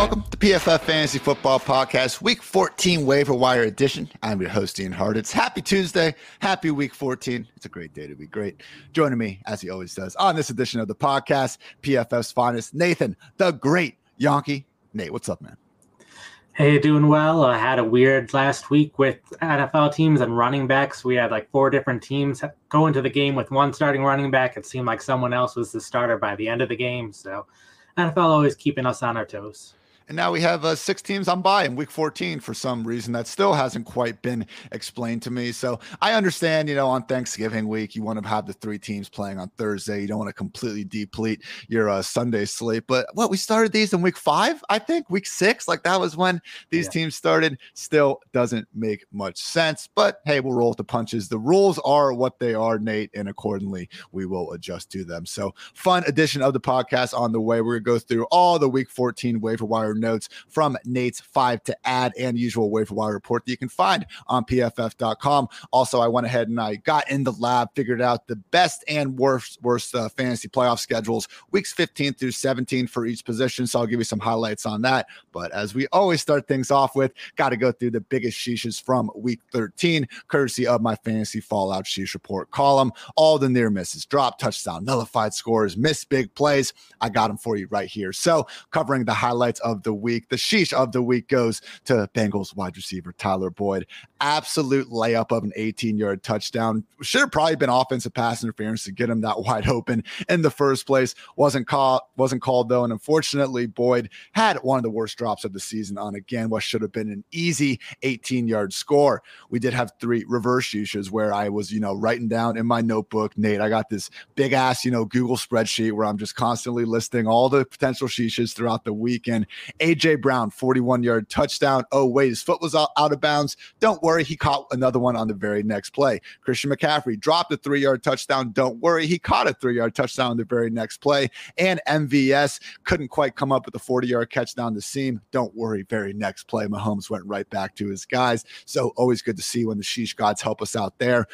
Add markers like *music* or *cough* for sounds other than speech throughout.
Welcome to PFF Fantasy Football Podcast, Week 14 Waiver Wire Edition. I'm your host, Ian Hart. It's happy Tuesday, happy Week 14. It's a great day to be great. Joining me, as he always does, on this edition of the podcast, PFF's finest, Nathan, the great Jahnke. Nate, what's up, man? Hey, doing well. I had a weird last week with NFL teams and running backs. We had like four different teams go into the game with one starting running back. It seemed like someone else was the starter by the end of the game. So NFL always keeping us on our toes. And now we have uh, six teams on bye in week 14 for some reason that still hasn't quite been explained to me. So I understand, you know, on Thanksgiving week, you want to have the three teams playing on Thursday. You don't want to completely deplete your uh, Sunday slate. But what we started these in week five, I think, week six, like that was when these yeah. teams started. Still doesn't make much sense. But hey, we'll roll with the punches. The rules are what they are, Nate, and accordingly, we will adjust to them. So fun edition of the podcast on the way. We're going to go through all the week 14 waiver wire notes from Nate's five to add and usual waiver wire report that you can find on pff.com. Also, I went ahead and I got in the lab, figured out the best and worst, worst uh, fantasy playoff schedules, weeks 15 through 17 for each position. So I'll give you some highlights on that. But as we always start things off with, got to go through the biggest sheeshes from week 13, courtesy of my fantasy fallout sheesh report column. All the near misses, drop touchdown, nullified scores, missed big plays. I got them for you right here. So covering the highlights of the the week. The sheesh of the week goes to Bengals wide receiver Tyler Boyd. Absolute layup of an 18 yard touchdown. Should have probably been offensive pass interference to get him that *laughs* wide open in the first place. Wasn't caught, wasn't called though. And unfortunately, Boyd had one of the worst drops of the season on again what should have been an easy 18 yard score. We did have three reverse sheeshes where I was, you know, writing down in my notebook, Nate, I got this big ass, you know, Google spreadsheet where I'm just constantly listing all the potential sheeshes throughout the weekend. AJ Brown, 41 yard touchdown. Oh, wait, his foot was out, out of bounds. Don't worry, he caught another one on the very next play. Christian McCaffrey dropped a three yard touchdown. Don't worry, he caught a three yard touchdown on the very next play. And MVS couldn't quite come up with a 40 yard catch down the seam. Don't worry, very next play, Mahomes went right back to his guys. So always good to see when the Sheesh gods help us out there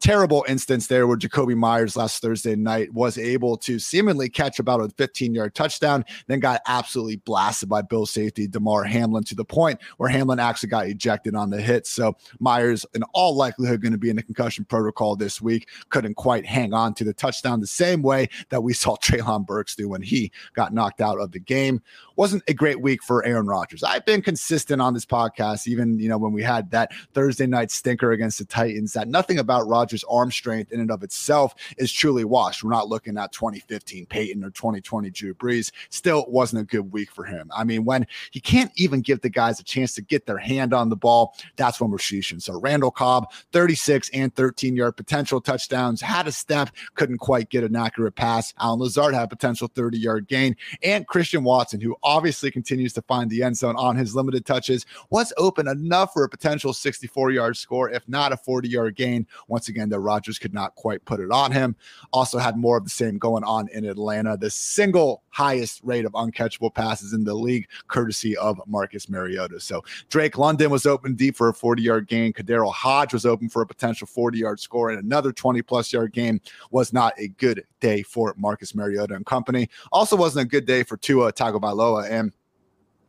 terrible instance there where Jakobi Meyers last Thursday night was able to seemingly catch about a 15 yard touchdown, then got absolutely blasted by Bill safety Damar Hamlin to the point where Hamlin actually got ejected on the hit. So Meyers, in all likelihood, going to be in the concussion protocol this week. Couldn't quite hang on to the touchdown the same way that we saw *laughs* Treylon Burks do when he got knocked out of the game. Wasn't a great week for Aaron Rodgers. I've been consistent on this podcast, even you know when we had that Thursday night stinker against the Titans, that nothing about Rodgers arm strength in and of itself is truly washed. We're not looking at 2015 Peyton or 2020 Drew Brees. Still wasn't a good week for him. I mean, when he can't even give the guys a chance to get their hand on the ball, that's when we're sheeshing. So Randall Cobb, 36 and 13 yard potential touchdowns, had a step, couldn't quite get an accurate pass. Allen Lazard had potential 30 yard gain. And Christian Watson, who obviously continues to find the end zone on his limited touches, was open enough for a potential 64 yard score, if not a 40 yard gain. Once again, that Rodgers could not quite put it on him. Also had more of the same going on in Atlanta. The single highest rate of uncatchable passes in the league, courtesy of Marcus Mariota. So Drake London was open deep for a 40 yard gain. KhaDarel Hodge was open for a potential 40 yard score, and another 20 plus yard game was not a good day for Marcus Mariota and company. Also wasn't a good day for Tua Tagovailoa and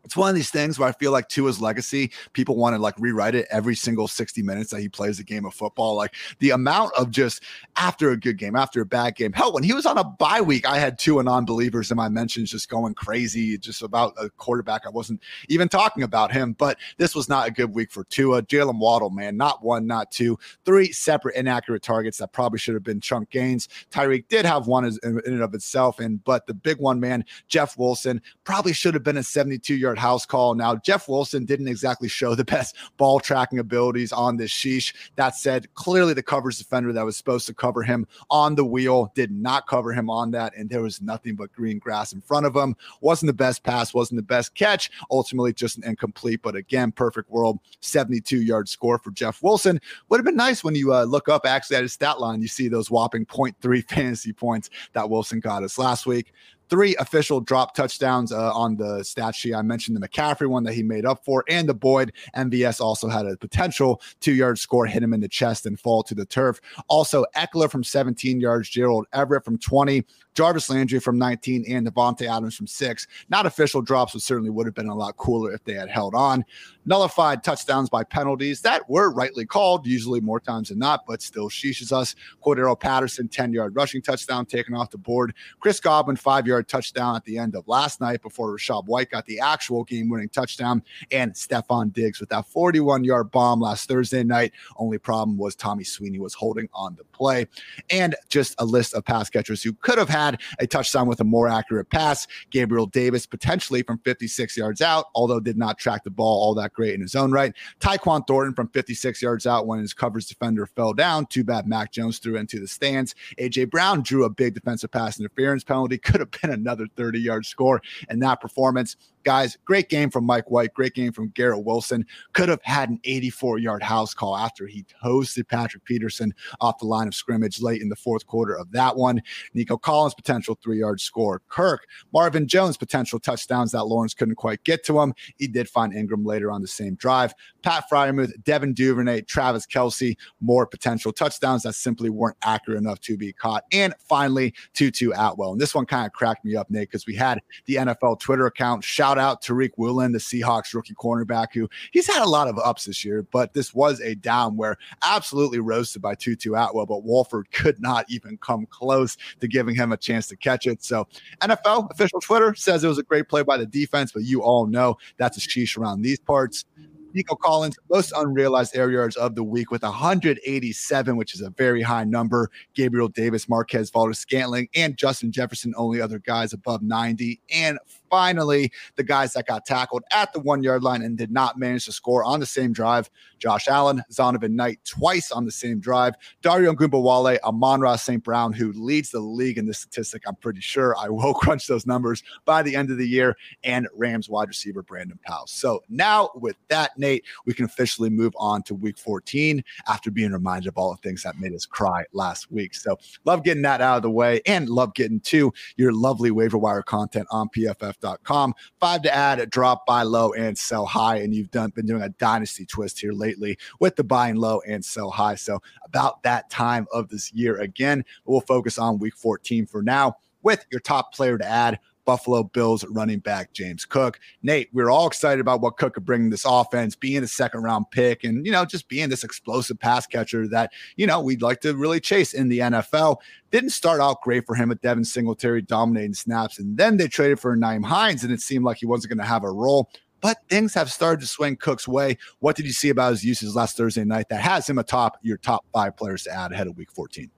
it's one of these things where I feel like Tua's legacy, people want to like rewrite it every single 60 minutes that he plays a game of football. Like the amount of just after a good game, after a bad game. Hell, when he was on a bye week, I had two non-believers in my mentions just going crazy, just about a quarterback. I wasn't even talking about him, but this was not a good week for Tua. Jaylen Waddle, man, not one, not two, three separate inaccurate targets that probably should have been chunk gains. Tyreek did have one in and of itself, and but the big one, man, Jeff Wilson probably should have been a 72 yard house call. Now, Jeff Wilson didn't exactly show the *laughs* best ball tracking abilities on this sheesh. That said, clearly the coverage defender that was supposed to cover him on the wheel did not cover him on that, and there was nothing but green grass in front of him. Wasn't the best pass, wasn't the best catch. Ultimately, just an incomplete, but again, perfect world, 72 yard score for Jeff Wilson. Would have been nice when you uh, look up actually at his stat line, you see those whopping 0.3 *laughs* fantasy points that Wilson got us last week three official drop touchdowns uh, on the stat sheet. I mentioned the McCaffrey one that he made up for, and the Boyd MVS also had a potential two yard score, hit him in the chest and fall to the turf. Also, Ekeler from 17 yards, Gerald Everett from 20, Jarvis Landry from 19, and Davante Adams from six. Not official drops, but certainly would have been a lot cooler if they had held on. Nullified touchdowns by penalties that were rightly called, usually more times than not, but still sheeshes us. Cordarrelle Patterson, 10 yard rushing touchdown taken off the board. Chris Godwin, five yard touchdown at the end of last night before Rachaad White got the actual game winning touchdown. And Stefon Diggs with that 41 yard bomb last Thursday night. Only problem was Tommy Sweeney was holding on the play. And just a list of pass catchers who could have had a touchdown with a more accurate pass. Gabriel Davis potentially from 56 yards out, although did not track the ball all that great in his own right. Tyquan Thornton from 56 yards out when his coverage defender fell down. Too bad Mac Jones threw into the stands. AJ Brown drew a big defensive pass interference penalty. Could have been another 30 yard score in that performance. Guys, great game from Mike White, great game from Garrett Wilson. Could have had an 84 yard house call after he toasted Patrick Peterson off the line of scrimmage late in the fourth quarter of that one. Nico Collins, potential three yard score. Kirk, Marvin Jones, potential touchdowns that Lawrence couldn't quite get to him. He did find Engram later on the same drive. Pat Freiermuth, Devin Duvernay, Travis Kelce, more potential touchdowns that simply weren't accurate enough to be caught. And finally, Tutu Atwell. And this one kind of cracked me up, Nate, because we had the NFL Twitter account shout out Tariq Woolen, the Seahawks rookie cornerback, who he's had a lot of ups this year, but this was a down where absolutely roasted by Tutu Atwell, but Wolford could not even come close to giving him a chance to catch it. So NFL official Twitter says it was a great play by the defense, but you all know that's a sheesh around these parts. Nico Collins, most unrealized air yards of the week with 187, which is a very high number. Gabriel Davis, Marquez Valdes Scantling, and Justin Jefferson, only other guys above 90. And finally, the guys that got tackled at the one yard line and did not manage to score on the same drive. Josh Allen, Zonovan Knight twice on the same drive. Dare Ogunbowale, Amon-Ra St. Brown, who leads the league in this statistic. I'm pretty sure I will *laughs* crunch those numbers by the end of the year. And Rams wide receiver Brandon Powell. So now with that, Nate, we can officially move on to week 14 after being reminded of all the things that made us cry last week. So love getting that out of the way and love getting to your lovely waiver wire content on PFF draft.com. Five to add, drop, buy low, and sell high. And you've done been doing a dynasty twist here lately with the buying low and sell high. So about that time of this year again. We'll focus on week 14 for now with your top player to add. Buffalo Bills running back James Cook. Nate, we are all excited about what Cook could bring this offense, being a second round pick and, you know, just being this explosive pass catcher that, you know, we'd like to really chase in the NFL. Didn't start out great for him with Devin Singletary dominating snaps. And then they traded for Nyheim Hines, and it seemed like he wasn't going to have a role but things have started to swing Cook's way. What did you see about his uses last Thursday night that has him atop your top five players to add ahead of week 14?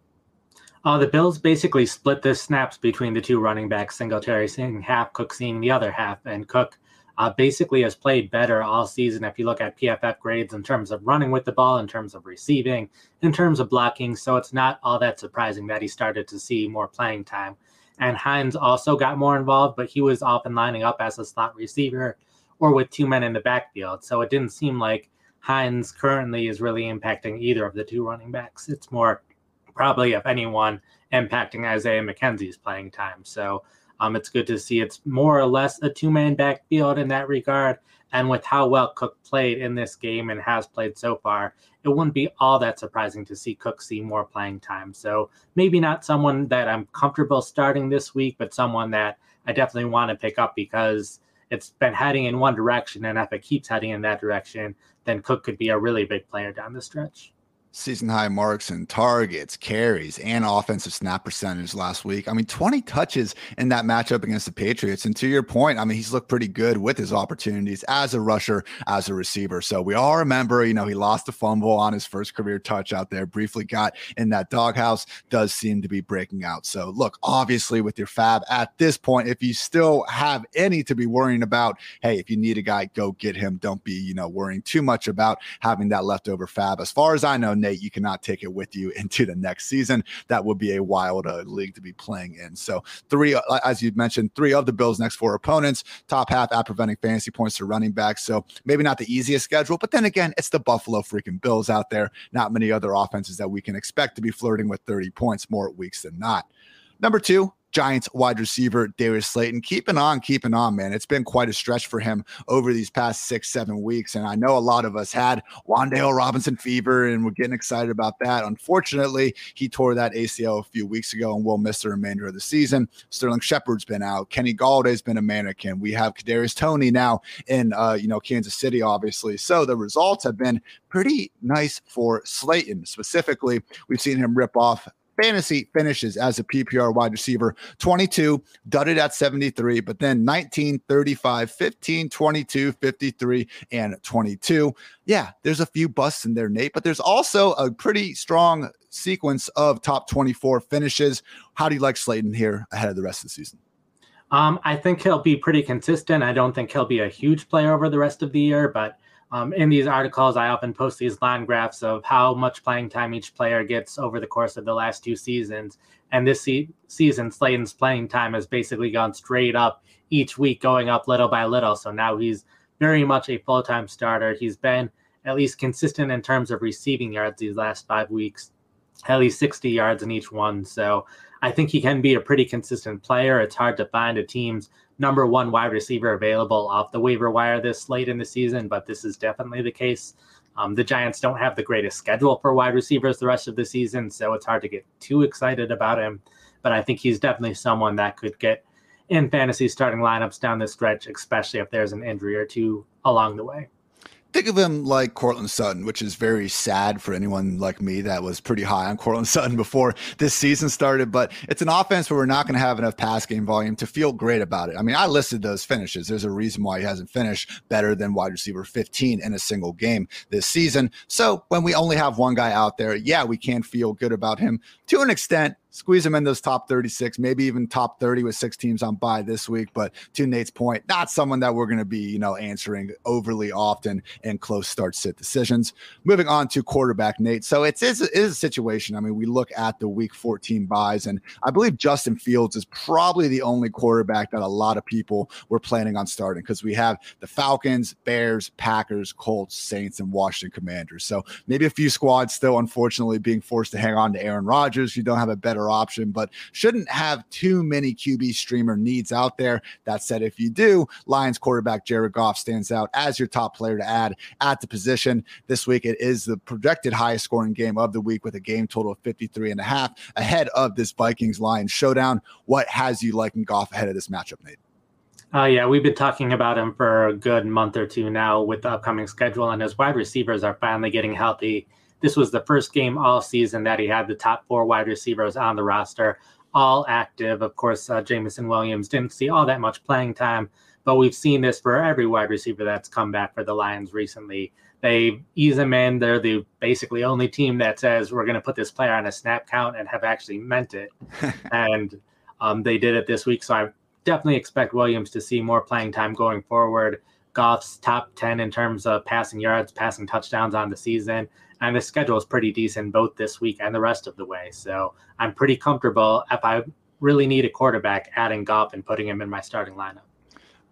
Uh, the Bills basically split the snaps between the two running backs, Singletary seeing half, Cook seeing the other half, and Cook uh, basically has played better all season. If you look at PFF grades in terms of running with the ball, in terms of receiving, in terms of blocking, so it's not all that surprising that he started to see more playing time. And Hines also got more involved, but he was often lining up as a slot receiver or with two men in the backfield. So it didn't seem like Hines currently is really impacting either of the two running backs. It's more probably, if anyone, impacting Isaiah McKenzie's playing time. So um, it's good to see it's more or less a two man backfield in that regard. And with how well Cook played in this game and has played so far, it wouldn't be all that surprising to see Cook see more playing time. So maybe not someone that I'm comfortable starting this week, but someone that I definitely want to pick up because it's been heading in one direction. And if it keeps heading in that direction, then Cook could be a really big player down the stretch season high marks and targets, carries, and offensive snap percentage last week. I mean, 20 touches in that matchup against the Patriots. And to your point, I mean, he's looked pretty good with his opportunities as a rusher, as a receiver. So we all remember, you know, he lost a fumble on his first career touch out there, briefly got in that doghouse, does seem to be breaking out. So look, obviously with your fab at this point, if you still have any to be worrying about, hey, if you need a guy, go get him. Don't be, you know, worrying too much about having that leftover fab. As far as I know, Nate, you cannot take it with you *laughs* into the next season. That would be a wild uh, league to be playing in. So, three, uh, as you mentioned, three of the Bills' next four opponents, top half at preventing fantasy points to running back. So, maybe not the easiest schedule, but then again, it's the Buffalo freaking Bills out there. Not many other offenses that we can expect to be flirting with 30 points more weeks than not. Number two, Giants wide receiver Darius Slayton. Keeping on, keeping on, man. It's been quite a stretch for him over these past six, seven weeks. And I know a lot of us had Wan'Dale Robinson fever and we're getting excited about that. Unfortunately, he tore that ACL a few weeks ago and will miss the remainder of the season. Sterling Shepard's been out. Kenny Golladay's been a mannequin. We have Kadarius Toney now in uh, you know, Kansas City, obviously. So the results have been pretty nice for Slayton. Specifically, we've seen him rip off fantasy finishes as a PPR wide receiver 22, dudded at 73, but then 19, 35, 15, 22, 53, and 22. Yeah, there's a few busts in there, Nate, but there's also a pretty strong sequence of top 24 finishes. How do you like Slayton here ahead of the rest of the season? Um, I think he'll be pretty consistent. I don't think he'll be a huge player over the rest of the year, but um, in these articles, I often post these line graphs of how much playing time each player gets over the course of the last two seasons. And this se- season, Slayton's playing time has basically gone straight up each week, going up little by little. So now he's very much a full time starter. He's been at least consistent in terms of receiving yards these last five weeks, at least 60 yards in each one. So I think he can be a pretty consistent player. It's hard to find a team's number one wide receiver available off the waiver wire this late in the season, but this is definitely the case. Um, the Giants don't have the greatest schedule for wide receivers the rest of the season, so it's hard to get too excited about him. But I think he's definitely someone that could get in fantasy starting lineups down the stretch, especially if there's an injury or two along the way think of him like Courtland Sutton, which is very sad for anyone like me that was pretty high on Courtland *laughs* Sutton before this season started. But it's an offense where we're not going to have enough pass game volume to feel great about it. I mean, I listed those finishes. There's a reason why he hasn't finished better than wide receiver 15 in a single game this season. So when we only have one guy out there, yeah, we can feel good about him to an extent squeeze them in those top 36, maybe even top 30 with six teams on bye this week. But to Nate's point, not someone that we're going to be, you know, answering overly often in close start sit decisions. Moving on to quarterback Nate. So it's, it's, it is a situation. I mean, we look at the week 14 byes, and I believe Justin Fields is probably the only quarterback that a lot of people were planning on starting because we have the Falcons, Bears, Packers, Colts, Saints, and Washington Commanders. So maybe a few squads still, unfortunately, being forced to hang on to Aaron Rodgers. You don't have a better better option, but shouldn't have too many QB streamer needs out there. That said, if you do, Lions quarterback Jared Goff stands out as your top player to add at the position. This week, it is the projected highest scoring game of the week with a game total of 53 and a half ahead of this Vikings Lions showdown. What has you liking Goff ahead of this matchup, Nate? Uh, yeah, we've been talking about him for a good month or two now with the upcoming schedule, and his wide receivers are finally getting healthy. This was the first game all season that he had the top four wide receivers on the roster, all active. Of course, uh, Jameson Williams didn't see all that much playing time, but we've seen this for every wide receiver that's come back for the Lions recently. They ease them in. They're the basically only team that says we're going to put this player on a snap count and have actually meant it. *laughs* and um, they did it this week. So I definitely expect Williams to see more playing time going forward. Goff's top 10 in terms of passing yards, passing touchdowns on the season and the schedule is pretty decent both this week and the rest of the way. So I'm pretty comfortable if I really need a quarterback, adding Goff and putting him in my starting lineup.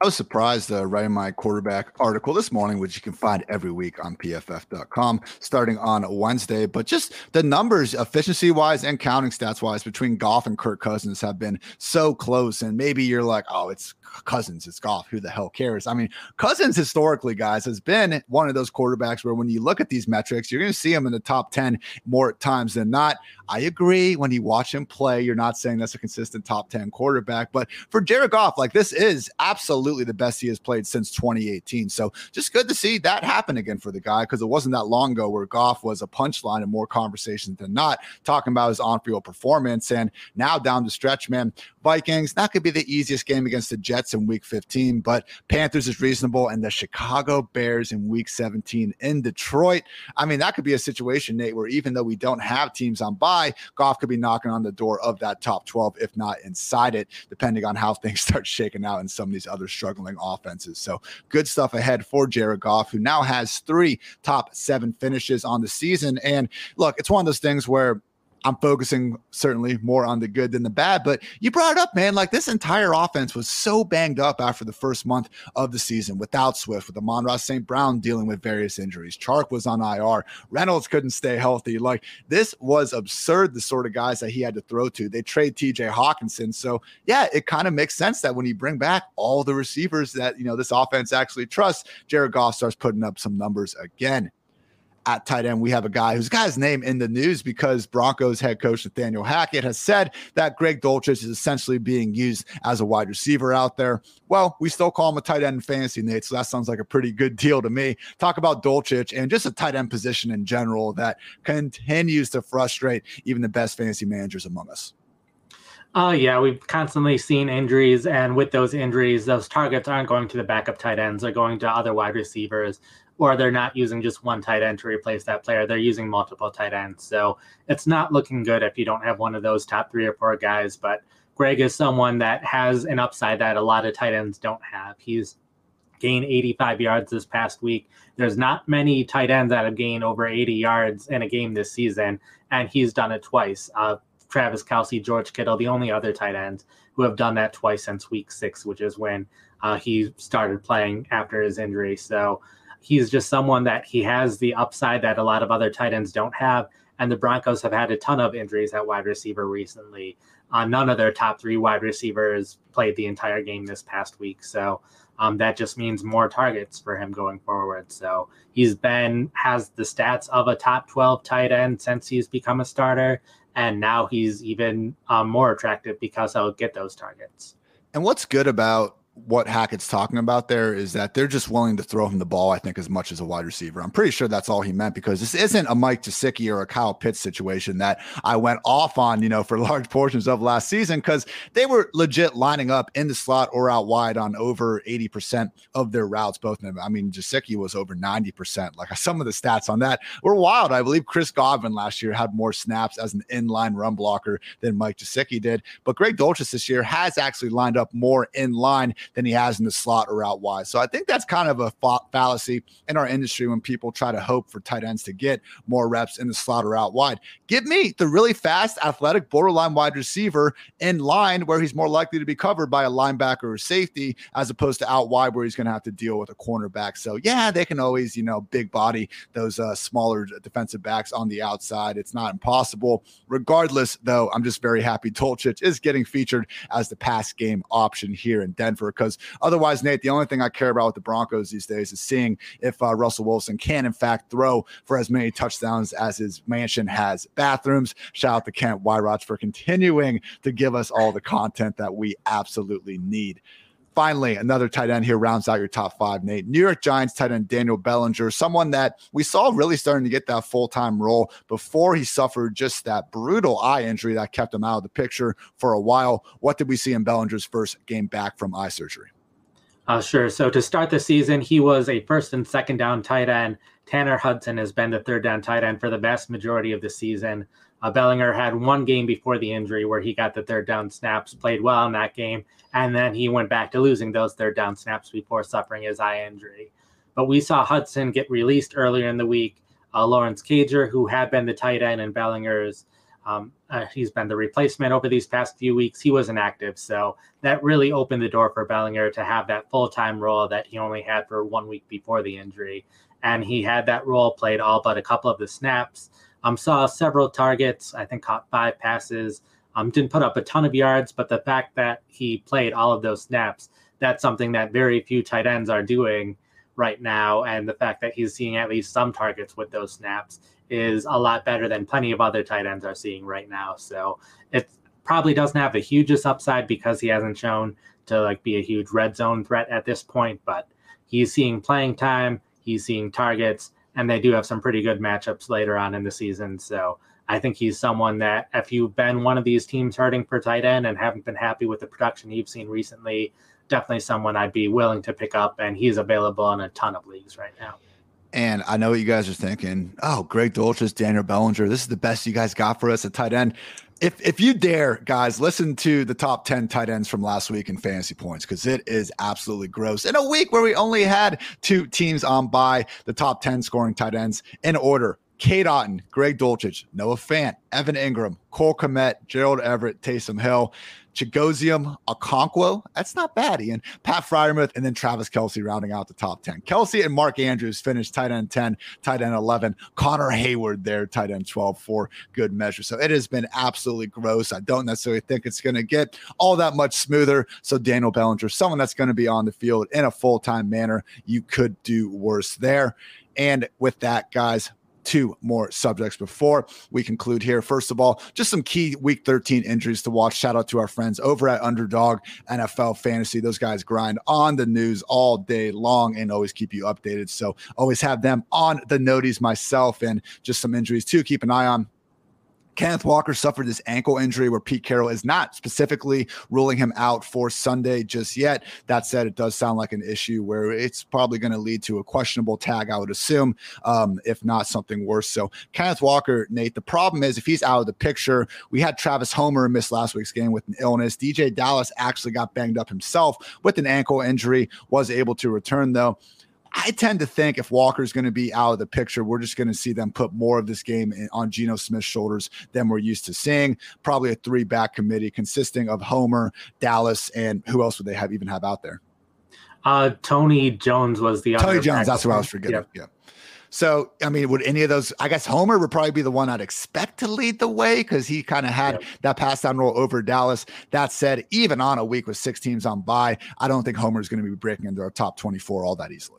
I was surprised uh, writing my quarterback article this morning, which you can find every week on pff.com starting on Wednesday. But just the numbers, efficiency wise and counting stats wise, between Goff and Kirk Cousins have been so close. And maybe you're like, oh, it's Cousins, it's Goff. Who the hell cares? I mean, Cousins historically, guys, has been one of those quarterbacks where when you look at these metrics, you're going to see him in the top 10 more times than not. I agree. When you watch him play, you're not saying that's a consistent top 10 quarterback. But for Jared Goff, like this is absolutely absolutely the best he has played since 2018. So just good to see that happen again for the guy because it wasn't that long ago where Goff was a punchline in more conversations than not, talking about his on field performance. And now down the stretch, man, Vikings, that could be the easiest game against the Jets in week 15, but Panthers is reasonable. And the Chicago Bears in week 17 in Detroit. I mean, that could be a situation, Nate, where even though we don't have teams on bye, Goff could be knocking on the door of that top 12, if not inside it, depending on how *laughs* things start shaking out in some of these other struggling offenses. So good stuff ahead for Jared Goff, who now has three top seven finishes on the season. And look, it's one of those things where I'm focusing certainly more on the good than the bad. But you brought it up, man. Like this entire offense was so banged up after the first month of the season without Swift, with Amon-Ra St. Brown dealing with various injuries. Chark was on IR. Reynolds couldn't stay healthy. Like this was absurd, the sort of guys that he had to throw to. They trade TJ Hockenson. So yeah, it kind of makes sense that when you bring back all the receivers that you know this offense actually trusts, Jared Goff starts putting up some numbers again at tight end, we have a guy who's got his name in the news because Broncos head coach Nathaniel Hackett has said that Greg Dulcich is essentially being used as a wide receiver out there. Well, we still call him a tight end fantasy, Nate. So that sounds like a pretty good deal to me. Talk about Dulcich and just a tight end position in general that continues to frustrate even the best fantasy managers among us. Oh, uh, yeah. We've constantly seen injuries. And with those injuries, those targets aren't going to the backup tight ends, they're going to other wide receivers or they're not using just one tight end to replace that player. They're using multiple tight ends. So it's not looking good if you don't have one of those top three or four guys. But Greg is someone that has an upside that a lot of tight ends don't have. He's gained 85 yards this past week. There's not many tight ends that have gained over 80 yards in a game this season, and he's done it twice. Uh, Travis Kelce, George Kittle, the only other tight ends who have done that twice since week six, which is when uh, he started playing after his injury. So he's just someone that he has the upside that a lot of other tight ends don't have. And the Broncos have had a ton of injuries at wide receiver recently. Uh, none of their top three wide receivers played the entire game this past week. So um, that just means more targets for him going forward. So he's been, has the stats of a top 12 tight end since he's become a starter. And now he's even um, more attractive because he'll get those targets. And what's good about what Hackett's talking about there is that they're just willing to throw him the ball, I think, as much as a wide receiver. I'm pretty sure that's all he meant because this isn't a Mike Gesicki or a Kyle Pitts situation that I went off on, you know, for *laughs* large portions of last season because they were legit lining up in the slot or out wide on over 80% of their routes, both of them. I mean, Gesicki was over 90%. Like *laughs* some of the stats on that were wild. I believe Chris Godwin last year had more snaps as an inline run blocker than Mike Gesicki did. But Greg Dulcich this year has actually lined up more in line than he has in the slot or out wide. So I think that's kind of a fallacy in our industry when people try to hope for tight ends to get more reps in the slot or out wide. Give me the really fast, athletic, borderline wide receiver in line where he's more likely to be covered by a linebacker or safety as opposed to out wide where he's going to have to deal with a cornerback. So yeah, they can always, you know, big body those uh, smaller defensive backs on the outside. It's not impossible. Regardless, though, I'm just very happy Dulcich is getting featured as the pass game option here in Denver because otherwise, Nate, the only thing I care about with the Broncos these days is seeing if uh, Russell Wilson can, in fact, throw for as many touchdowns as his mansion has bathrooms. Shout out to Kent Wyrotch for continuing to give us all the content that we absolutely need finally, another tight end here rounds out your top five, Nate. New York Giants tight end Daniel Bellinger, someone that we saw really starting to get that full time role before he suffered just that brutal eye injury that kept him out of the picture for a while. What did we see in Bellinger's first game back from eye surgery? Uh, sure. So to start the season, he was a first and second down tight end. Tanner Hudson has been the third down tight end for the vast majority of the season. Uh, Bellinger had one game before the injury where he got the third down snaps, played well in that game, and then he went back to losing those third down snaps before suffering his eye injury. But we saw Hudson get released earlier in the week. Uh, Lawrence Cager, who had been the tight end in Bellinger's, um, uh, he's been the replacement over these past few weeks. He was inactive, so that really opened the door for Bellinger to have that full time role that he only had for one week before the injury. And he had that role played all but a couple of the snaps. Um, saw several targets. I think caught five passes. Um, didn't put up a ton of yards, but the fact that he played all of those snaps, that's something that very few tight ends are doing right now. And the fact that he's seeing at least some targets with those snaps is a lot better than plenty of other tight ends are seeing right now. So it probably doesn't have the hugest upside because he hasn't shown to like be a huge red zone threat at this point, but he's seeing playing time, he's seeing targets, and they do have some pretty good matchups later on in the season. So I think he's someone that if you've been one of these teams hurting for tight end and haven't been happy with the production you've seen recently, definitely someone I'd be willing to pick up, and he's available in a ton of leagues right now. And I know what you guys are thinking. Oh, Greg Dulcich, Daniel Bellinger. This is the best you guys got for us at tight end. If if you dare, guys, listen to the top 10 tight ends from last week in fantasy points because it is absolutely gross. In a week where we only had two teams on bye the top 10 scoring tight ends in order Cade Otton, Greg Dulcich, Noah Fant, Evan Engram, Cole Kmet, Gerald Everett, Taysom Hill, Chigoziem Okonkwo. That's not bad, Ian. Pat Freiermuth, and then Travis Kelce rounding out the top 10. Kelce and Mark Andrews finished tight end 10, tight end 11. Connor Heyward there, tight end 12 for good measure. So it has been absolutely gross. I don't necessarily think it's going to get all that much smoother. So Daniel Bellinger, someone that's going to be on the field in a full time manner, you could do worse there. And with that, guys, two more subjects before we conclude here. First of all, just some key week 13 injuries to watch. Shout out to our friends over at Underdog NFL Fantasy. Those guys grind on the news all day long and always keep you updated. So always have them on the noties myself and just some injuries to keep an eye on. Kenneth Walker suffered this ankle injury where Pete Carroll is not specifically ruling him out for Sunday just yet. That said, it does sound like an issue where it's probably going to lead to a questionable tag, I would assume, um, if not something worse. So, Kenneth Walker, Nate, the problem is if he's out of the picture, we had Travis Homer miss last week's game with an illness. DeeJay Dallas actually got banged up himself with an ankle injury, was able to return though. I tend to think if Walker's going to be out of the picture, we're just going to see them put more of this game in, on Geno Smith's shoulders than we're used to seeing. Probably a three back committee consisting of Homer, Dallas, and who else would they have even have out there? Uh, Tony Jones was the Tony Jones. That's what I was forgetting. Yep. Yeah. So, I mean, would any of those? I guess Homer would probably be the one I'd expect to lead the way because he kind of had yep. that pass down role over Dallas. That said, even on a week with six teams on bye, I don't think Homer is going to be breaking into our top 24 all that easily.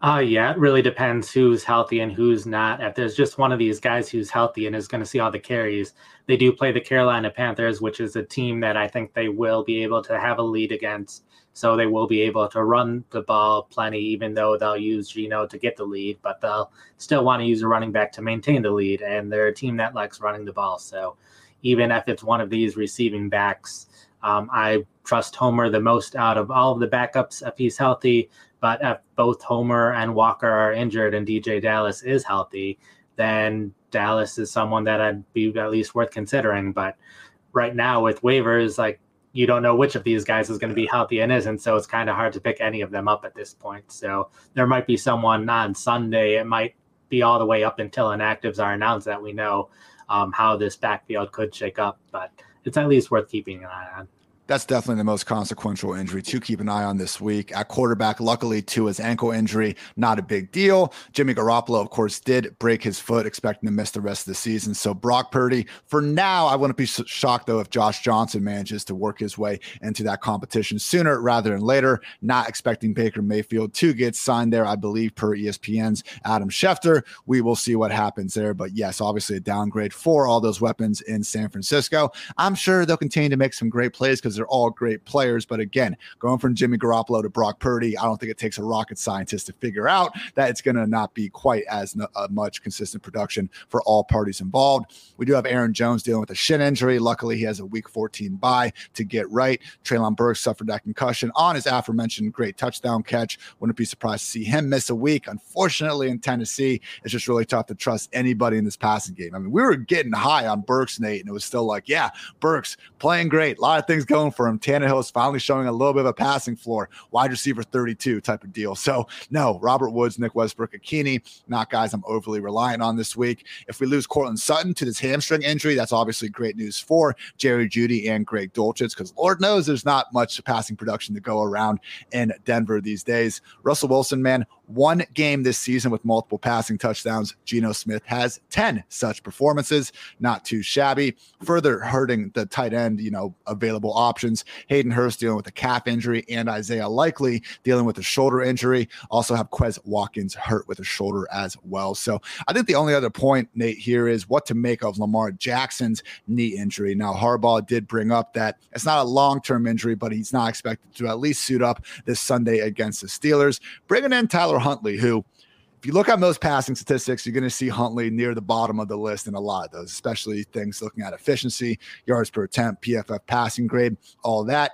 Uh, yeah, it really depends who's healthy and who's not. If there's just one of these guys who's healthy and is going to see all the carries, they do play the Carolina Panthers, which is a team that I think they will be able to have a lead against. So they will be able to run the ball plenty, even though they'll use Geno to get the lead, but they'll still want to use a running back to maintain the lead. And they're a team that likes running the ball. So even if it's one of these receiving backs, um, I trust Homer the most out of all of the backups if he's healthy. But if both Homer and Walker are injured and DeeJay Dallas is healthy, then Dallas is someone that I'd be at least worth considering. But right now with waivers, like you don't know which of these guys is going to be healthy and isn't, so it's kind of hard to pick any of them up at this point. So there might be someone on Sunday. It might be all the way up until inactives are announced that we know um, how this backfield could shake up. But it's at least worth keeping an eye on that's definitely the most consequential injury to keep an eye on this week. At quarterback, luckily, to his ankle injury, not a big deal. Jimmy Garoppolo, of course, did break his foot, expecting to miss the rest of the season. So Brock Purdy, for now, I wouldn't be shocked though if Josh Johnson manages to work his way into that competition sooner rather than later. Not expecting Baker Mayfield to get signed there, I believe, per ESPN's Adam Schefter. We will see what happens there. But yes, obviously a downgrade for all those weapons in San Francisco. I'm sure they'll continue to make some great plays because they're all great players. But again, going from Jimmy Garoppolo to Brock Purdy, I don't think it takes a rocket scientist to figure out that it's going to not be quite as no, uh, much consistent production for all parties involved. We do have Aaron Jones dealing with a shin injury. Luckily, he has a week 14 bye to get right. Treylon Burks suffered that concussion on his aforementioned great touchdown catch. Wouldn't be surprised to see him miss a week. Unfortunately, in Tennessee, it's just really tough to trust anybody in this passing game. I mean, we were getting high on Burks, Nate, and it was still like, yeah, Burks playing great. A lot of things going for him. Tannehill is finally showing a little bit of a passing floor, wide receiver 32 type of deal. So, no, Robert Woods, Nick Westbrook-Ikhine, not guys I'm overly reliant on this week. If we lose Courtland Sutton to this hamstring injury, that's obviously great news for Jerry Jeudy and Greg Dulcich because Lord knows there's not much passing production to go around in Denver these days. Russell Wilson, man, one game this season with multiple passing touchdowns. Geno Smith has 10 such performances. Not too shabby. Further hurting the tight end, you know, available options. Hayden Hurst dealing with a calf injury and Isaiah Likely dealing with a shoulder injury. Also have Quez Watkins hurt with a shoulder as well. So I think the only other point, Nate, here is what to make of Lamar Jackson's knee injury. Now, Harbaugh did bring up that it's not a long term injury, but he's not expected to at least suit up this Sunday against the Steelers. Bringing in Tyler Huntley, who if you look at most passing statistics, you're going to see Huntley near the bottom of the list in a lot of those, especially things looking at efficiency, yards per attempt, PFF passing grade, all that.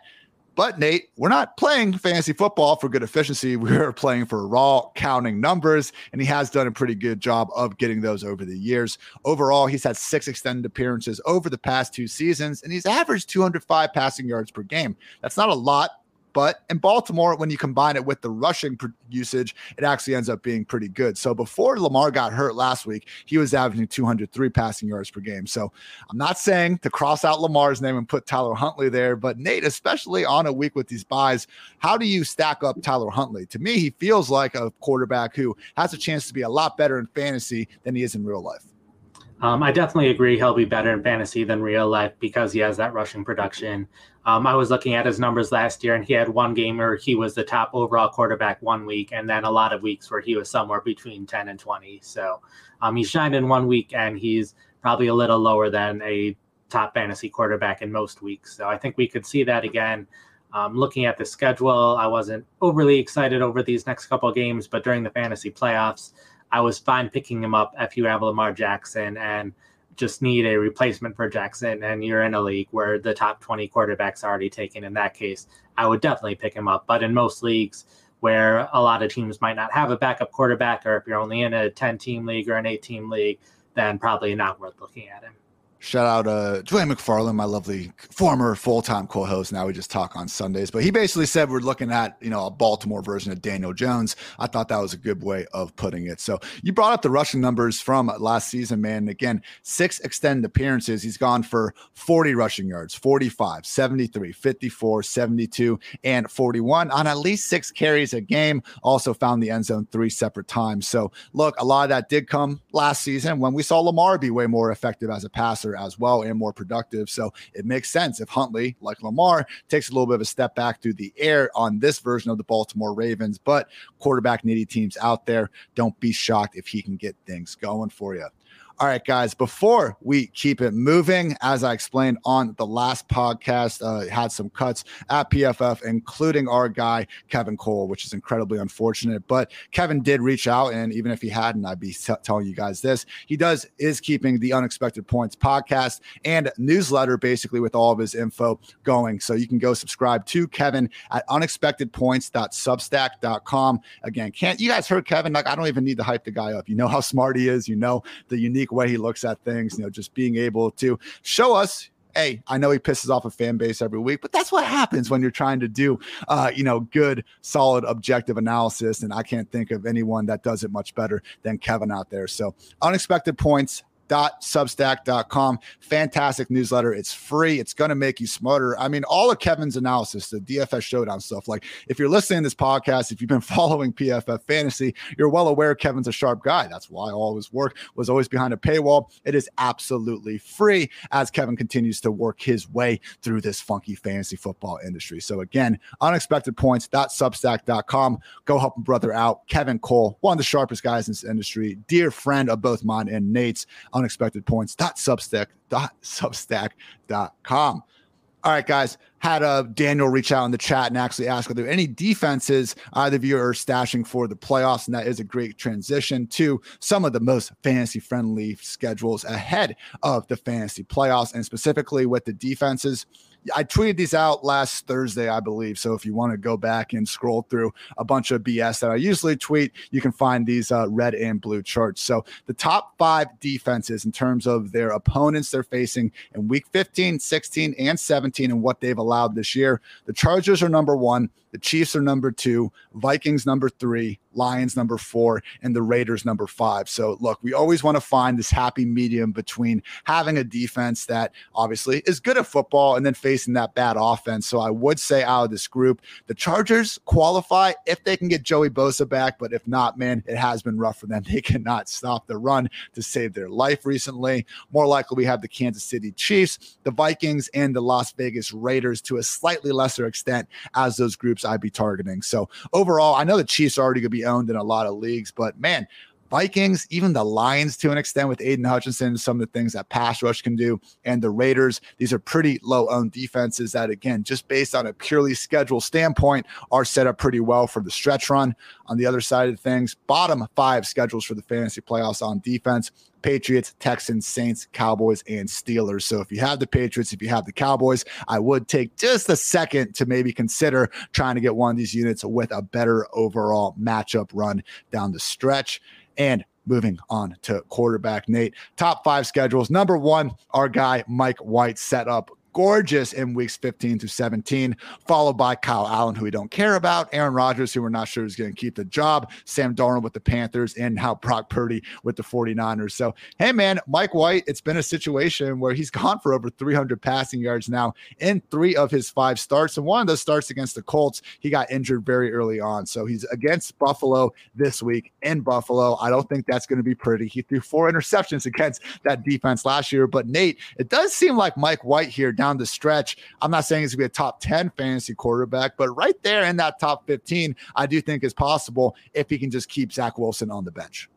But Nate, we're not playing fantasy football for good efficiency. *laughs* We're playing for raw counting numbers, and he has done a pretty good job of getting those over the years. Overall, he's had six extended appearances over the past two seasons, and he's averaged 205 passing yards per game. That's not a lot, but in Baltimore, when you combine it with the rushing usage, it actually ends up being pretty good. So before Lamar got hurt last week, he was averaging 203 passing yards per game. So I'm not saying to cross out Lamar's name and put Tyler Huntley there, but Nate, especially on a week with these byes, how do you stack up Tyler Huntley? To me, he feels like a quarterback who has a chance to be a lot better in fantasy than he is in real life. Um, I definitely agree he'll be better in fantasy than real life because he has that rushing production. Um, I was looking at his numbers last year, and he had one game where he was the top overall quarterback one week, and then a lot of weeks where he was somewhere between 10 and 20. So um, he shined in one week, and he's probably a little lower than a top fantasy quarterback in most weeks. So I think we could see that again. Um, looking at the schedule, I wasn't overly excited over these next couple of games, but during the fantasy playoffs, I was fine picking him up if you have Lamar Jackson and just need a replacement for Jackson and you're in a league where the top 20 quarterbacks are already taken, in that case, I would definitely pick him up. But in most leagues where a lot of teams might not have a backup quarterback, or if you're only in a 10 team league or an eight team league, then probably not worth looking at him. Shout out uh Dwain McFarland, my lovely former full-time co-host. Now we just talk on Sundays. But he basically said we're looking at, you know, a Baltimore version of Daniel Jones. I thought that was a good way of putting it. So you brought up the rushing numbers from last season, man. Again, six extended appearances. He's gone for 40 rushing yards, 45, 73, 54, 72, and 41 on at least six carries a game. Also found the end zone three separate times. So look, a lot of that did come last season when we saw Lamar be way more effective as a passer as well and more productive. So it makes sense if Huntley, like Lamar, takes a little bit of a step back through the air on this version of the Baltimore Ravens. But quarterback needy teams out there, don't be shocked if he can get things going for you. All right, guys, before we keep it moving, as I explained on the last podcast, uh, had some cuts at PFF, including our guy, Kevin Cole, which is incredibly unfortunate. But Kevin did reach out, and even if he hadn't, I'd be t- telling you guys this. He does is keeping the Unexpected Points podcast and newsletter basically with all of his info going. So you can go subscribe to Kevin at unexpectedpoints.substack.com. Again, can't you guys heard Kevin? Like, I don't even need to hype the guy up. You know how smart he is, you know the unique unique way he looks at things. You know, just being able to show us hey, I know he pisses off a fan base every week, but that's what happens when you're trying to do, uh, you know, good, solid, objective analysis. And I can't think of anyone that does it much better than Kevin out there. So, unexpected points substack.com fantastic newsletter. It's free. It's going to make you smarter. I mean all of kevin's analysis the dfs showdown stuff like if you're listening to this podcast if you've been *laughs* following pff fantasy you're well aware kevin's a sharp guy. That's why all his work was always behind a paywall. It is absolutely free as kevin continues to work his way through this funky fantasy football industry. So again unexpected points.substack.com go help brother out. Kevin cole one of the sharpest guys in this industry dear friend of both mine and nate's unexpected points. Substack, substack.com. All right, guys. Had uh, Daniel reach out in the chat and actually ask are there any defenses either of you are stashing for the playoffs? And that is a great transition to some of the most fantasy friendly schedules ahead of the fantasy playoffs, and specifically with the defenses. I tweeted these out last Thursday, I believe. So if you want to go back and scroll through a bunch of BS that I usually tweet, you can find these uh, red and blue charts. So the top five defenses in terms of their opponents they're facing in week 15, 16, and 17 and what they've allowed this year. The Chargers are number one. The Chiefs are number two, Vikings number three, Lions number four, and the Raiders number five. So, look, we always want to find this happy medium between having a defense that obviously is good at football and then facing that bad offense. So, I would say out of this group, the Chargers qualify if they can get Joey Bosa back. But if not, man, it has been rough for them. *laughs* They cannot stop the run to save their life recently. More likely, we have the Kansas City Chiefs, the Vikings, and the Las Vegas Raiders to a slightly lesser extent as those groups I'd be targeting. So, overall, I know the Chiefs are already going to be owned in a lot of leagues, but man, Vikings, even the Lions to an extent with Aidan Hutchinson, some of the things that pass rush can do, and the Raiders. These are pretty low owned defenses that, again, just based on a purely schedule standpoint, are set up pretty well for the stretch run. On the other side of things, bottom five schedules for the fantasy playoffs on defense. Patriots, Texans, Saints, Cowboys, and Steelers. So if you have the Patriots, if you have the Cowboys, I would take just a second to maybe consider trying to get one of these units with a better overall matchup run down the stretch. And moving on to quarterback, Nate. Top five schedules. Number one, our guy, Mike White, set up gorgeous in weeks 15 to 17, followed by Kyle Allen, who we don't care about, Aaron Rodgers, who we're not sure is going to keep the job, Sam Darnold with the Panthers, and how Brock Purdy with the 49ers. So, hey, man, Mike White, it's been a situation where he's *laughs* gone for over 300 passing yards now in three of his five starts. And one of those starts against the Colts, he got injured very early on. So he's against Buffalo this week in Buffalo. I don't think that's going to be pretty. He threw four interceptions against that defense last year. But Nate, it does seem like Mike White here down the stretch. I'm not saying he's going to be a top 10 fantasy quarterback, but right there in that top 15, I do think is possible if he can just keep Zach Wilson on the bench.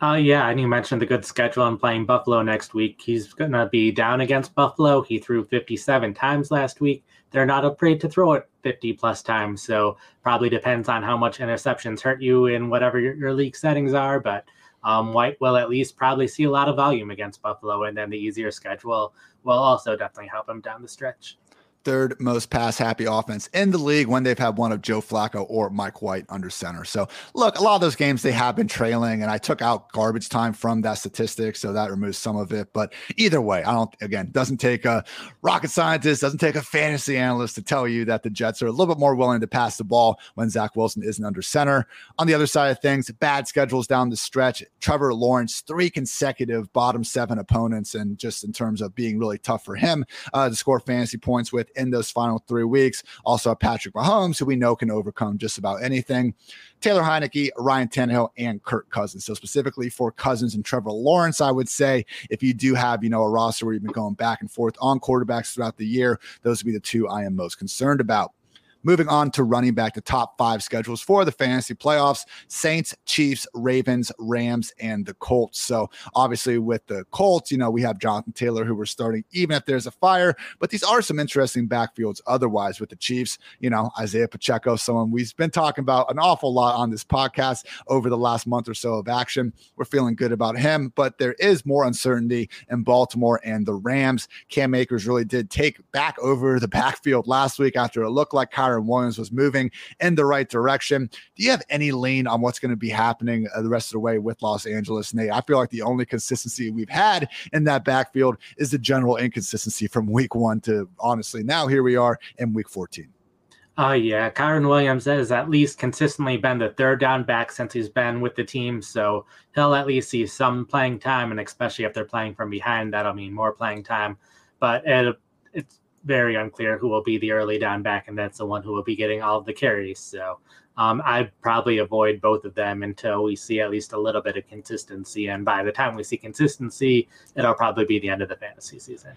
Oh, uh, yeah. And you mentioned the good schedule and playing Buffalo next week. He's going to be down against Buffalo. He threw 57 times last week. They're not afraid to throw it 50 plus times. So probably depends on how much interceptions hurt you in whatever your, your league settings are. But um, White will at least probably see a lot of volume against Buffalo, and then the easier schedule will also definitely help him down the stretch third most pass happy offense in the league when they've had one of Joe Flacco or Mike White under center. So, look, a lot of those games they have been trailing, and I took out garbage time from that statistic, so that removes some of it. But either way, I don't, again, doesn't take a rocket scientist, doesn't take a fantasy analyst to tell you that the Jets are a little bit more willing to pass the ball when Zach Wilson isn't under center. On the other side of things, bad schedules down the stretch. Trevor Lawrence, three consecutive bottom seven opponents, and just in terms of being really tough for him uh, to score fantasy points with in those final three weeks. Also, Patrick Mahomes, who we know can overcome just about anything. Taylor Heinicke, Ryan Tannehill, and Kirk Cousins. So specifically for Cousins and Trevor Lawrence, I would say if you do have, you know, a roster where you've been going back and forth on quarterbacks throughout the year, those would be the two I am most concerned about. Moving on to running back, the top five schedules for the fantasy playoffs Saints, Chiefs, Ravens, Rams, and the Colts. So, obviously, with the Colts, you know, we have Jonathan Taylor who we're starting, even if there's a fire. But these are some interesting backfields otherwise with the Chiefs. You know, Isaiah Pacheco, someone we've been talking about an awful lot on this podcast over the last month or so of action. We're feeling good about him, but there is more uncertainty in Baltimore and the Rams. Cam Akers really did take back over the *laughs* backfield last week after it looked like Kyren Williams was moving in the right direction. Do you have any lean on what's going to be happening uh, the rest of the way with Los Angeles, Nate? I feel like the only consistency we've had in that backfield is the general inconsistency from week one to honestly now here we are in week 14. Oh, uh, yeah. Kyren Williams has at least consistently been the third down back since he's been with the team. So he'll at least see some playing time. And especially if they're playing from behind, that'll mean more playing time. But it, it's very unclear who will be the early down back, and that's the one who will be getting all of the carries. So um, I'd probably avoid both of them until we see at least a little bit of consistency. And by the time we see consistency, it'll probably be the end of the fantasy season.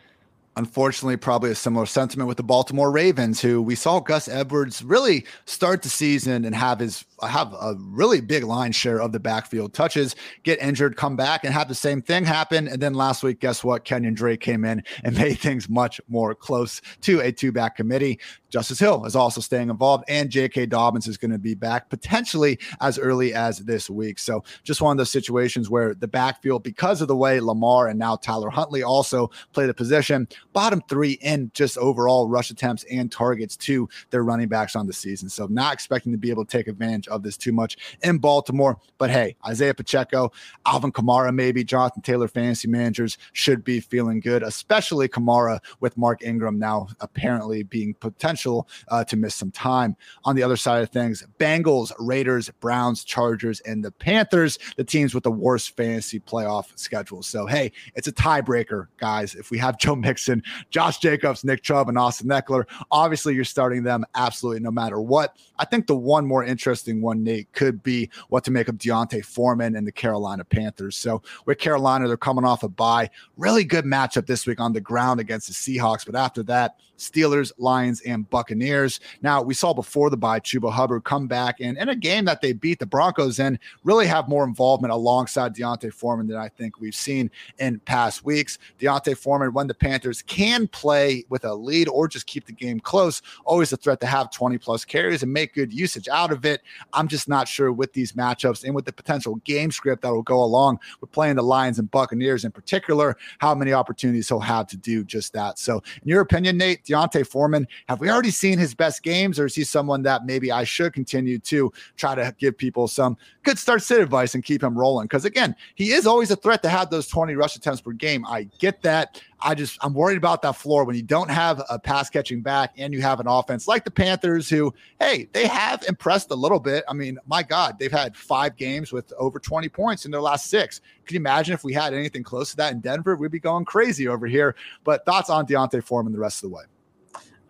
Unfortunately, probably a similar sentiment with the Baltimore Ravens, who we saw Gus Edwards really start the season and have his have a really big line share of the backfield touches, get injured, come back, and have the same thing happen. And then last week, guess what? Kenyan Drake came in and *laughs* made things much more close to a two back committee. Justice Hill is also staying involved, and J.K. Dobbins is going to be back potentially as early as this week. So, just one of those situations where the backfield, because of the way Lamar and now Tyler Huntley also play the position, bottom three in just overall rush attempts and targets to their running backs on the season. So, not expecting to be able to take advantage of this too much in Baltimore. But hey, Isaiah Pacheco, Alvin Kamara, maybe Jonathan Taylor fantasy managers should be feeling good, especially Kamara with Mark Ingram now apparently being potential uh, to miss some time. On the other side of things, Bengals, Raiders, Browns, Chargers, and the Panthers, the teams with the worst fantasy playoff schedule. So, hey, it's a tiebreaker, guys. If we have Joe Mixon, Josh Jacobs, Nick Chubb, and Austin Ekeler, obviously you're starting them absolutely no matter what. I think the one more interesting one, Nate, could be what to make of D'Onta Foreman and the Carolina Panthers. So, with Carolina, they're coming off a bye. Really good matchup this week on the ground against the Seahawks. But after that, Steelers, Lions, and Buccaneers. Now, we saw before the bye Chuba Hubbard come back and in a game that they beat the Broncos in, really have more involvement alongside D'Onta Foreman than I think we've seen in past weeks. D'Onta Foreman, when the Panthers can play with a lead or just keep the game close, always a threat to have 20 plus carries and make good usage out of it. I'm just not sure with these matchups and with the potential game script that will go along with playing the Lions and Buccaneers in particular, how many opportunities he'll have to do just that. So, in your opinion, Nate, D'Onta Foreman, have we already seen his best games, or is he someone that maybe I should continue to try to give people some good start sit advice and keep him rolling? Because again, he is always a threat to have those 20 rush attempts per game. I get that. I just I'm worried about that floor when you don't have a pass catching back and you have an offense like the Panthers who hey they have impressed a little bit. I mean my God they've had five games with over 20 points in their last six. Can you imagine if we had anything close to that in Denver? We'd be going crazy over here. But thoughts on D'Onta Foreman the rest of the way.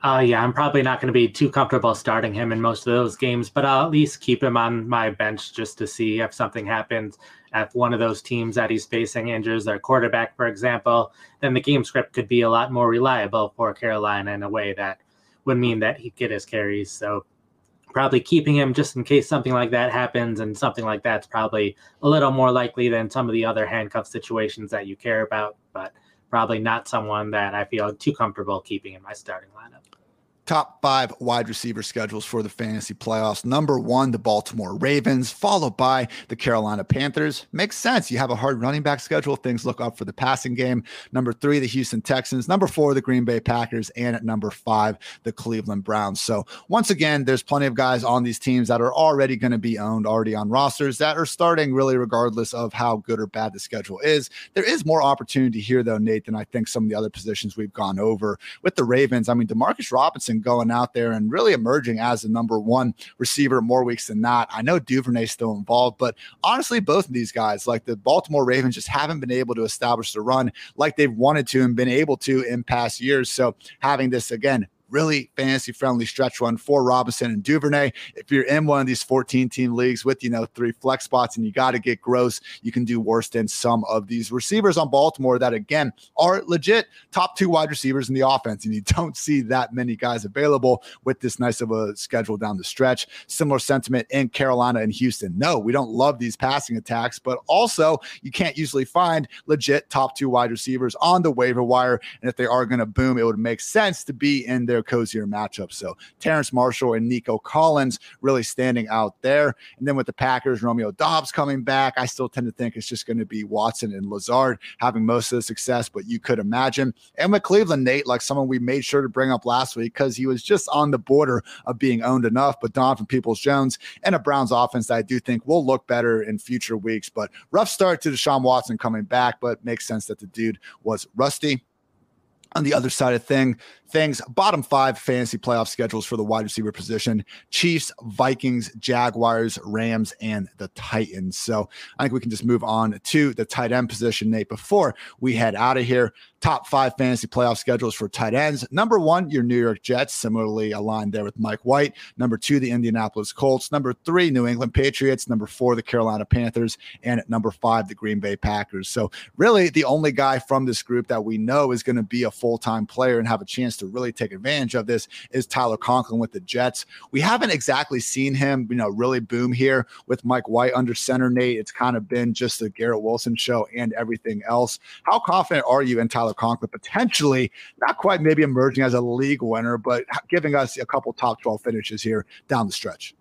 Uh, yeah, I'm probably not going to be too comfortable starting him in most of those games, but I'll at least keep him on my bench just to see if something happens. If one of those teams that he's facing injures their quarterback, for example, then the game script could be a lot more reliable for Carolina in a way that would mean that he'd get his carries. So probably keeping him just in case something like that happens, and something like that's probably a little more likely than some of the other handcuff situations that you care about, but probably not someone that I feel too comfortable keeping in my starting lineup top five wide receiver schedules for the fantasy playoffs. Number one, the Baltimore Ravens, followed by the Carolina Panthers. Makes sense. You have a hard running back schedule. Things look up for the passing game. Number three, the Houston Texans. Number four, the Green Bay Packers. And at number five, the Cleveland Browns. So once again, there's plenty of guys on these teams that are already going to be owned, already on rosters that are starting really regardless of how good or bad the schedule is. There is more opportunity here, though, Nate, than I think some of the other positions we've gone over. With the Ravens, I mean, Demarcus Robinson going out there and really emerging as the number one receiver more weeks than not. I know Duvernay's still involved, but honestly, both of these guys, like the Baltimore Ravens, just haven't been able to establish the run like they've wanted to and been able to in past years. So having this again really fantasy friendly stretch run for Robinson and Duvernay. If you're in one of these 14 team leagues with, you know, three flex spots and you got to get gross, you can do worse than some of these receivers on Baltimore that, again, are legit top two wide receivers in the offense. And you *laughs* don't see that many guys available with this nice of a schedule down the stretch. Similar sentiment in Carolina and Houston. No, we don't love these passing attacks, but also you can't usually find legit top two wide receivers on the waiver wire. And if they are going to boom, it would make sense to be in their cozier matchup. So Terrace Marshall and Nico Collins really standing out there. And then with the Packers, Romeo Doubs coming back, I still tend to think it's just going to be Watson and Lazard having most of the success, but you could imagine. And with Cleveland, Nate, like someone we made sure to bring up last week because he was just on the border of being owned enough, but Donovan Peoples Jones and a Browns offense that I do think will look better in future weeks. But rough start to Deshaun Watson coming back, but makes sense that the dude was rusty on the other side of thing, things. Bottom five fantasy playoff schedules for the wide receiver position Chiefs, Vikings, Jaguars, Rams, and the Titans. So I think we can just move on to the tight end position, Nate, before we head out of here. Top five fantasy playoff schedules for tight ends. Number one, your New York Jets, similarly aligned there with Mike White. Number two, the Indianapolis Colts. Number three, New England Patriots. Number four, the Carolina Panthers. And at number five, the Green Bay Packers. So really the only guy from this group that we know is going to be a full time player and have a chance to really take advantage of this is Tyler Conklin with the Jets. We haven't exactly seen him, you know, really boom here with Mike White under center, Nate. It's kind of been just the Garrett Wilson show and everything else. How confident are you in Tyler Conklin potentially, not quite maybe emerging as a league winner, but giving us a couple top 12 finishes here down the stretch?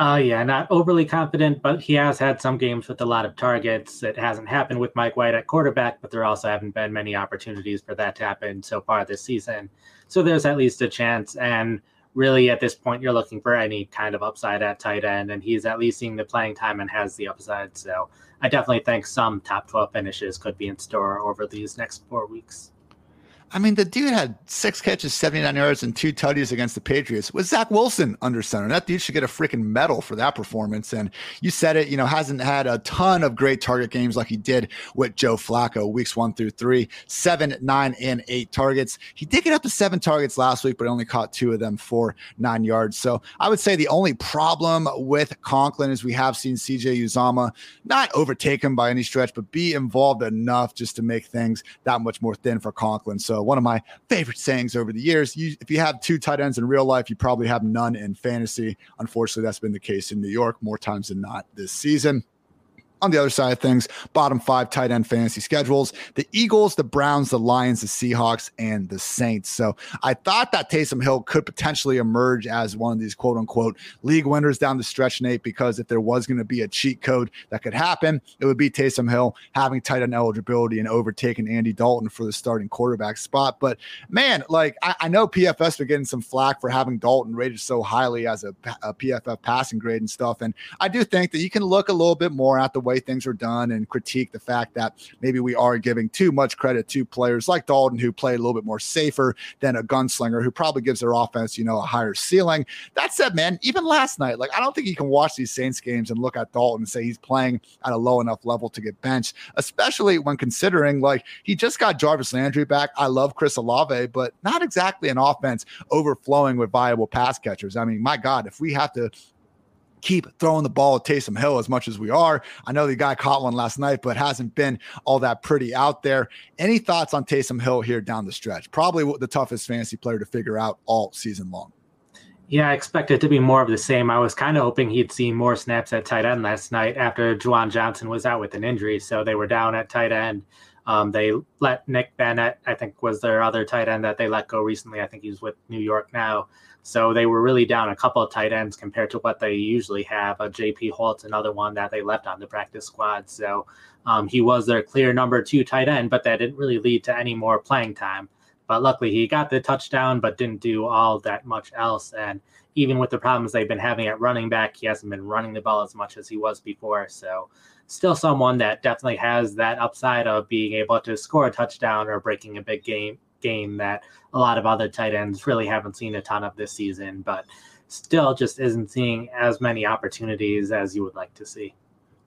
Uh, yeah, not overly confident, but he has had some games with a lot of targets. It hasn't happened with Mike White at quarterback, but there also haven't been many opportunities for that to happen so far this season. So there's at least a chance. And really at this point you're looking for any kind of upside at tight end, and he's at least seeing the playing time and has the upside. So I definitely think some top 12 finishes could be in store over these next four weeks. I mean, the dude had six catches, 79 yards, and two tutties against the Patriots with Zach Wilson under center. That dude should get a freaking medal for that performance. And you said it, you know, hasn't had a ton of great target games like he did with Joe Flacco weeks one through three, seven, nine, and eight targets. He did get up to seven targets last week, but only caught two of them for nine yards. So I would say the only problem with Conklin is we have seen CJ Uzomah not overtake him by any stretch, but be involved enough just to make things that much more thin for Conklin. So Uh, one of my favorite sayings over the years. You, if you have two tight ends in real life, you probably have none in fantasy. Unfortunately, that's been the case in New York more times than not this season on the other side of things, bottom five tight end fantasy schedules the Eagles, the Browns, the Lions, the Seahawks, and the Saints. So I thought that Taysom Hill could potentially emerge as one of these quote unquote league winners down the stretch, Nate, because if there was going to be a cheat code that could happen, it would be Taysom Hill having tight end eligibility and overtaking Andy Dalton for the starting quarterback spot. But man, like I, I know PFF's been getting some flack for having Dalton rated so highly as a, a PFF passing grade and stuff. And I do think that you can look a little bit more at the way things are done and critique the fact that maybe we are giving too much credit to players like Dalton, who play a little bit more safer than a gunslinger who probably gives their offense, you know, a higher ceiling. That said, man, even last night, like I don't think you can watch these Saints games and look at Dalton and say he's playing at a low enough level to get benched, especially when considering like he just got Jarvis Landry back. I love Chris Olave, but not exactly an offense overflowing with viable pass catchers. I mean, my God, if we have to keep throwing the ball at Taysom Hill as much as we are. I know the guy caught one last night, but hasn't been all that pretty out there. Any thoughts on Taysom Hill here down the stretch? Probably the toughest fantasy player to figure out all season long. Yeah, I expect it to be more of the same. I was kind of hoping he'd see more snaps at tight end last night after Juwan Johnson was out with an injury. So they were down at tight end. Um, they let Nick Vannett, I think, was their other tight end that they let go recently. I think he's with New York now. So they were really down a couple of tight ends compared to what they usually have. A JP Holtz, another one that they left on the practice squad. So um, he was their clear number two tight end, but that didn't really lead to any more playing time. But luckily, he got the touchdown, but didn't do all that much else. And even with the problems they've been having at running back, he hasn't been running the ball as much as he was before. So, still someone that definitely has that upside of being able to score a touchdown or breaking a big game game that a lot of other tight ends really haven't seen a ton of this season, but still just isn't seeing as many opportunities as you would like to see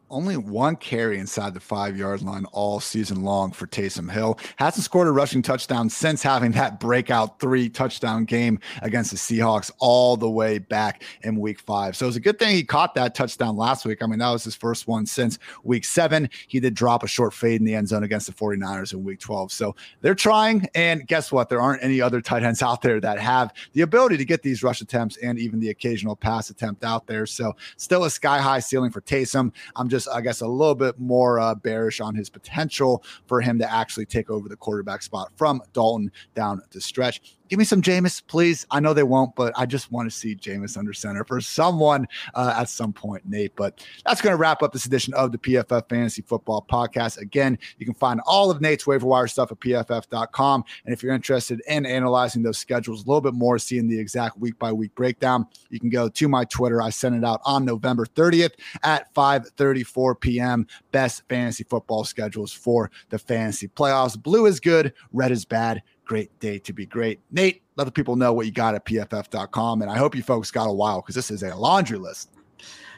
only one carry inside the five yard line all season long for Taysom Hill. Hasn't scored a rushing touchdown since having that breakout three touchdown game against the Seahawks all the way back in week five. So it was a good thing he caught that touchdown last week. I mean, that was his first one since week seven. He did drop a short fade in the end zone against the 49ers in week 12. So they're trying. And guess what? There aren't any other tight ends out there that have the ability to get these rush attempts and even the occasional pass attempt out there. So still a sky high ceiling for Taysom. I'm just, I guess, a little bit more uh, bearish on his potential for him to actually take over the quarterback spot from Dalton down the stretch. Give me some Jameis, please. I know they won't, but I just want to see Jameis under center for someone uh, at some point, Nate. But that's going to wrap up this edition of the PFF Fantasy Football Podcast. Again, you can find all of Nate's waiver wire stuff at pff.com. And if you're interested in analyzing those schedules a little bit more, seeing the exact week by week breakdown, you can go to my Twitter. I sent it out on November 30th at 5:34 p.m. Best fantasy football schedules for the fantasy playoffs. Blue is good, red is bad great day to be great. Nate, let the people know what you got at pff.com. And I hope you folks got a while because this is a laundry list.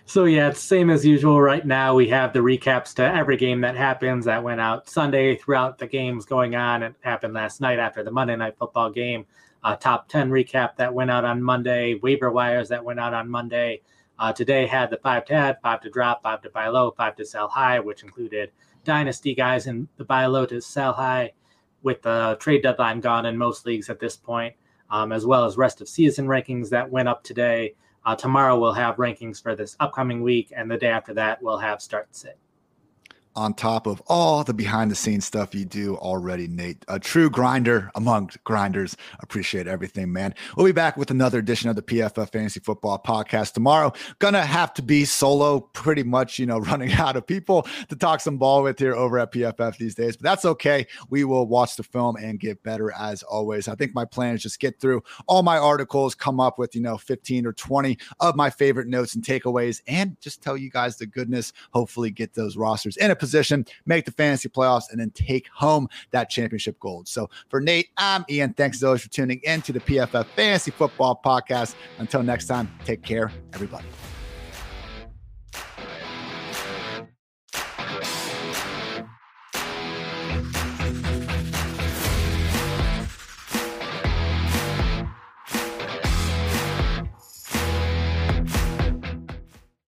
So, yeah, it's same as usual. Right now, we have the recaps to every game that happens that went out Sunday throughout the games going on. It happened last night after the Monday night football game. Uh, top 10 recap that went out on Monday, waiver wires that went out on Monday. Uh, today had the five to add, five to drop, five to buy low, five to sell high, which included dynasty guys in the buy low to sell high with the trade deadline gone in most leagues at this point, um, as well as rest of season rankings that went up today. Uh, tomorrow we'll have rankings for this upcoming week, and the day after that we'll have start sit. On top of all the behind the scenes stuff you do already, Nate. A true grinder among grinders. Appreciate everything, man. We'll be back with another edition of the PFF Fantasy Football Podcast tomorrow. Gonna have to be solo, pretty much, you know, *laughs* running out of people to talk some ball with here over at PFF these days, but that's okay. We will watch the film and get better as always. I think my plan is just get through all my articles, come up with, you know, 15 or 20 of my favorite notes and takeaways, and just tell you guys the goodness. Hopefully, get those rosters in a position, make the fantasy playoffs, and then take home that championship gold. So for Nate, I'm Ian. Thanks as always for tuning in to the PFF Fantasy Football Podcast. Until next time, take care, everybody.